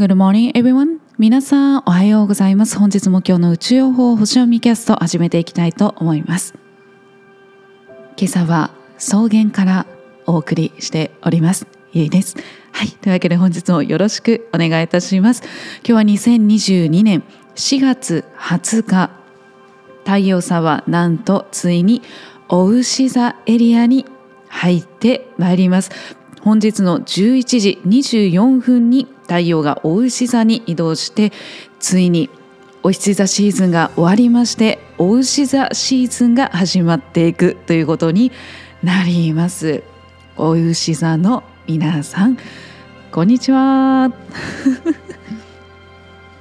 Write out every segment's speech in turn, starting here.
Good morning, everyone. 皆さん、おはようございます。本日も今日の宇宙予報星読みキャスト始めていきたいと思います。今朝は草原からお送りしております。ゆいです。はい。というわけで本日もよろしくお願いいたします。今日は2022年4月20日。太陽差はなんとついにお牛座エリアに入ってまいります。本日の11時24分に太陽がお牛座に移動してついにお牛座シーズンが終わりましてお牛座シーズンが始まっていくということになります。お牛座の皆さんこんにちは。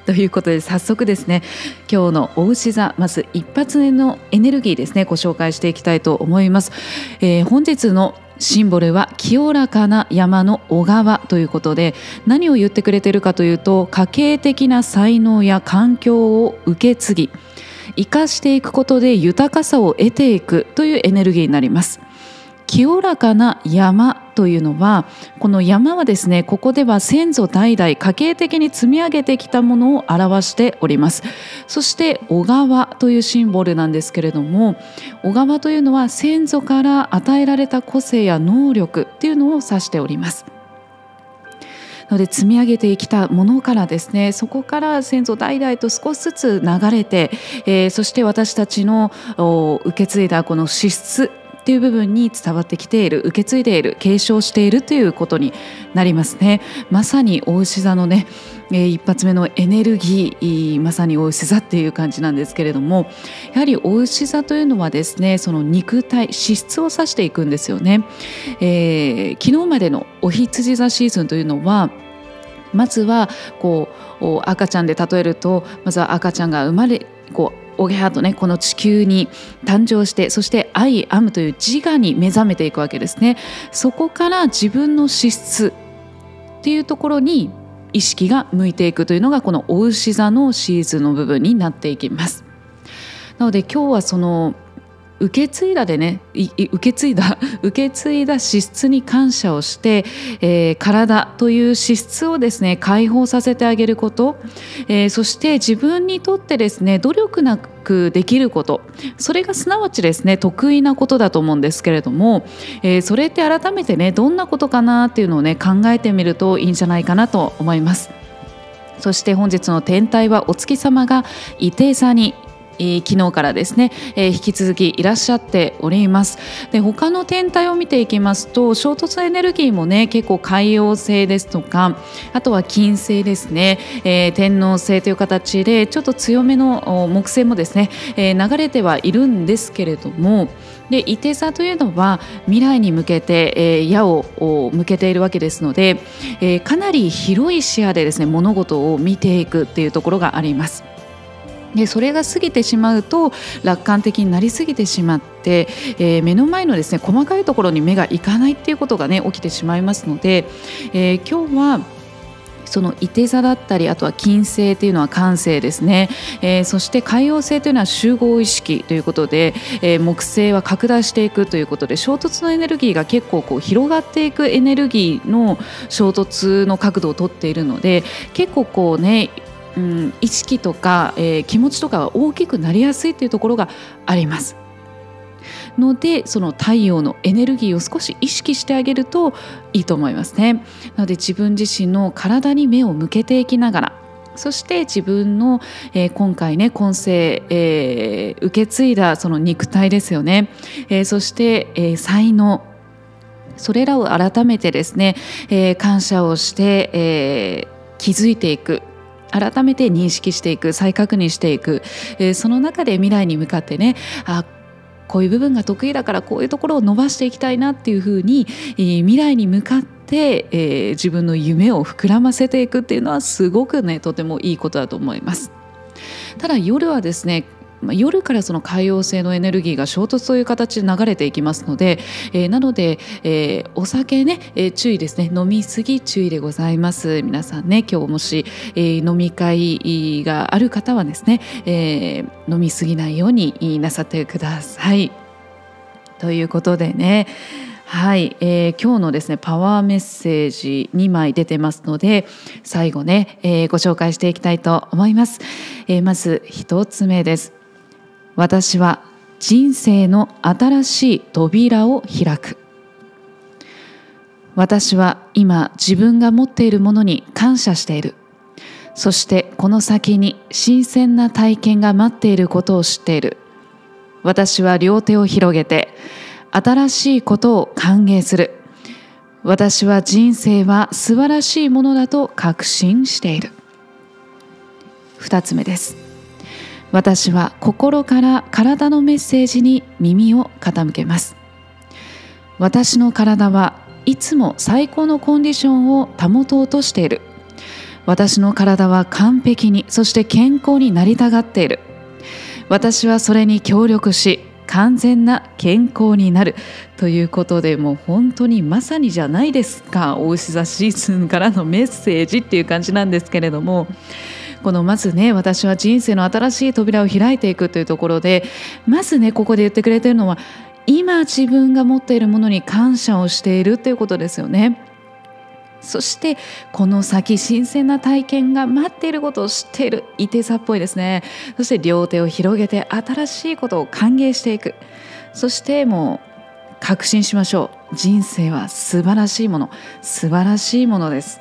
ということで早速ですね今日のお牛座まず一発目のエネルギーですねご紹介していきたいと思います、えー、本日のシンボルは清らかな山の小川ということで何を言ってくれてるかというと家系的な才能や環境を受け継ぎ生かしていくことで豊かさを得ていくというエネルギーになります。清らかな山というのはこの山はですねここでは先祖代々家系的に積み上げてきたものを表しております。そして小川というシンボルなんですけれども小川というのは先祖から与えられた個性や能力っていうのを指しております。ので積み上げてきたものからですねそこから先祖代々と少しずつ流れて、えー、そして私たちの受け継いだこの資質っていう部分に伝わってきている受け継いでいる継承しているということになりますね。まさに大牛座のね一発目のエネルギーまさに大牛座っていう感じなんですけれどもやはり大牛座というのはですねその肉体脂質を指していくんですよね、えー、昨日までのお羊座シーズンというのはまずはこう赤ちゃんで例えるとまずは赤ちゃんが生まれこうオゲハとねこの地球に誕生してそして「アイ・アム」という自我に目覚めていくわけですね。そこから自分の資質っていうところに意識が向いていくというのがこのお牛座のシーズンの部分になっていきます。なので今日はその受け継いだでね受け継いだ 受け継いだ資質に感謝をして、えー、体という資質をですね解放させてあげること、えー、そして自分にとってですね努力なくできることそれがすなわちですね得意なことだと思うんですけれども、えー、それって改めてねどんなことかなっていうのをね考えてみるといいんじゃないかなと思います。そして本日の天体はお月様が伊手座に昨日からですね、えー、引き続きいらっしゃっておりますで他の天体を見ていきますと衝突エネルギーもね結構海洋性ですとかあとは金星ですね、えー、天王星という形でちょっと強めの木星もですね、えー、流れてはいるんですけれどもで伊手座というのは未来に向けて、えー、矢を向けているわけですので、えー、かなり広い視野でですね物事を見ていくっていうところがあります。でそれが過ぎてしまうと楽観的になりすぎてしまって、えー、目の前のですね細かいところに目がいかないっていうことがね起きてしまいますので、えー、今日はそのいて座だったりあとは金星というのは感性ですね、えー、そして海洋星というのは集合意識ということで、えー、木星は拡大していくということで衝突のエネルギーが結構こう広がっていくエネルギーの衝突の角度をとっているので結構こうねうん、意識とか、えー、気持ちとかが大きくなりやすいっていうところがあります。のでその太陽のエネルギーを少し意識してあげるといいと思いますね。なので自分自身の体に目を向けていきながらそして自分の、えー、今回ね今世、えー、受け継いだその肉体ですよね、えー、そして、え、才能それらを改めてですね、え、感謝をして、えー、気づいていく改めて認識していく再確認していく、えー、その中で未来に向かってねあこういう部分が得意だからこういうところを伸ばしていきたいなっていうふうに、えー、未来に向かって、えー、自分の夢を膨らませていくっていうのはすごくねとてもいいことだと思います。ただ夜はですねまあ、夜からその海洋性のエネルギーが衝突という形で流れていきますので、えー、なので、えー、お酒ね、えー、注意ですね。飲みすぎ注意でございます。皆さんね今日もし、えー、飲み会がある方はですね、えー、飲みすぎないようになさってください。ということでね。はい、えー、今日のですねパワーメッセージ2枚出てますので最後ね、えー、ご紹介していきたいと思います、えー、まず1つ目です。私は人生の新しい扉を開く。私は今自分が持っているものに感謝している。そしてこの先に新鮮な体験が待っていることを知っている。私は両手を広げて新しいことを歓迎する。私は人生は素晴らしいものだと確信している。二つ目です。私は心から体のメッセージに耳を傾けます。私の体はいつも最高のコンディションを保とうとしている。私の体は完璧にそして健康になりたがっている。私はそれに協力し完全な健康になる。ということでもう本当にまさにじゃないですか。大牛座シーズンからのメッセージっていう感じなんですけれども。このまずね私は人生の新しい扉を開いていくというところでまずねここで言ってくれてるのは今自分が持っているものに感謝をしているということですよね。そしてこの先新鮮な体験が待っていることを知っているいて座っぽいですね。そして両手を広げて新しいことを歓迎していく。そしてもう確信しましょう。人生は素晴らしいもの。素晴らしいものです。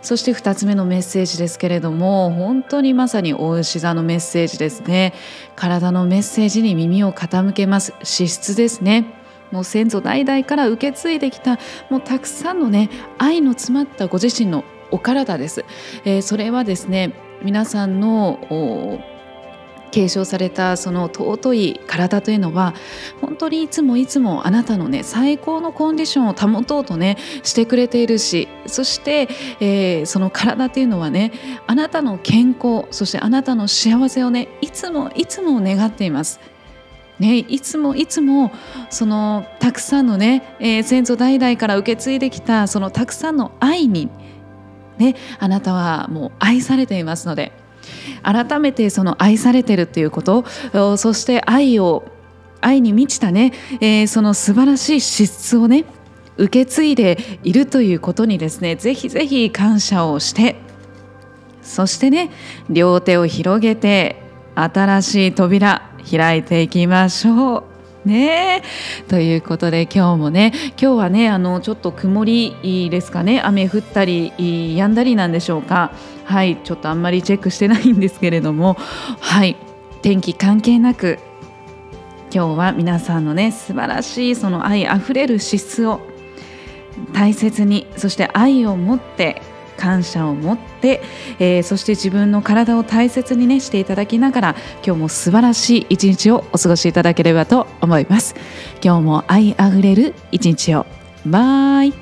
そして2つ目のメッセージですけれども本当にまさに大牛座のメッセージですね。体のメッセージに耳を傾けます。資質ですね。もう先祖代々から受け継いできたもうたくさんのね愛の詰まったご自身のお体です、えー、それはですね皆さんの継承されたその尊い体というのは本当にいつもいつもあなたのね最高のコンディションを保とうとねしてくれているしそして、えー、その体というのはねあなたの健康そしてあなたの幸せをねいつもいつも願っています。ね、いつもいつもそのたくさんのね、えー、先祖代々から受け継いできたそのたくさんの愛に、ね、あなたはもう愛されていますので改めてその愛されてるっていうことそして愛を愛に満ちたね、えー、その素晴らしい資質をね受け継いでいるということにですねぜひぜひ感謝をしてそしてね両手を広げて新しい扉開いていきましょう。ね。ということで今日もね今日はねあのちょっと曇りですかね。雨降ったり止んだりなんでしょうか。はいちょっとあんまりチェックしてないんですけれども。はい天気関係なく今日は皆さんのね素晴らしいその愛あふれる資質を大切にそして愛を持って感謝を持って、えー、そして自分の体を大切にねしていただきながら今日も素晴らしい一日をお過ごしいただければと思います。今日も愛あふれる一日を。バイ。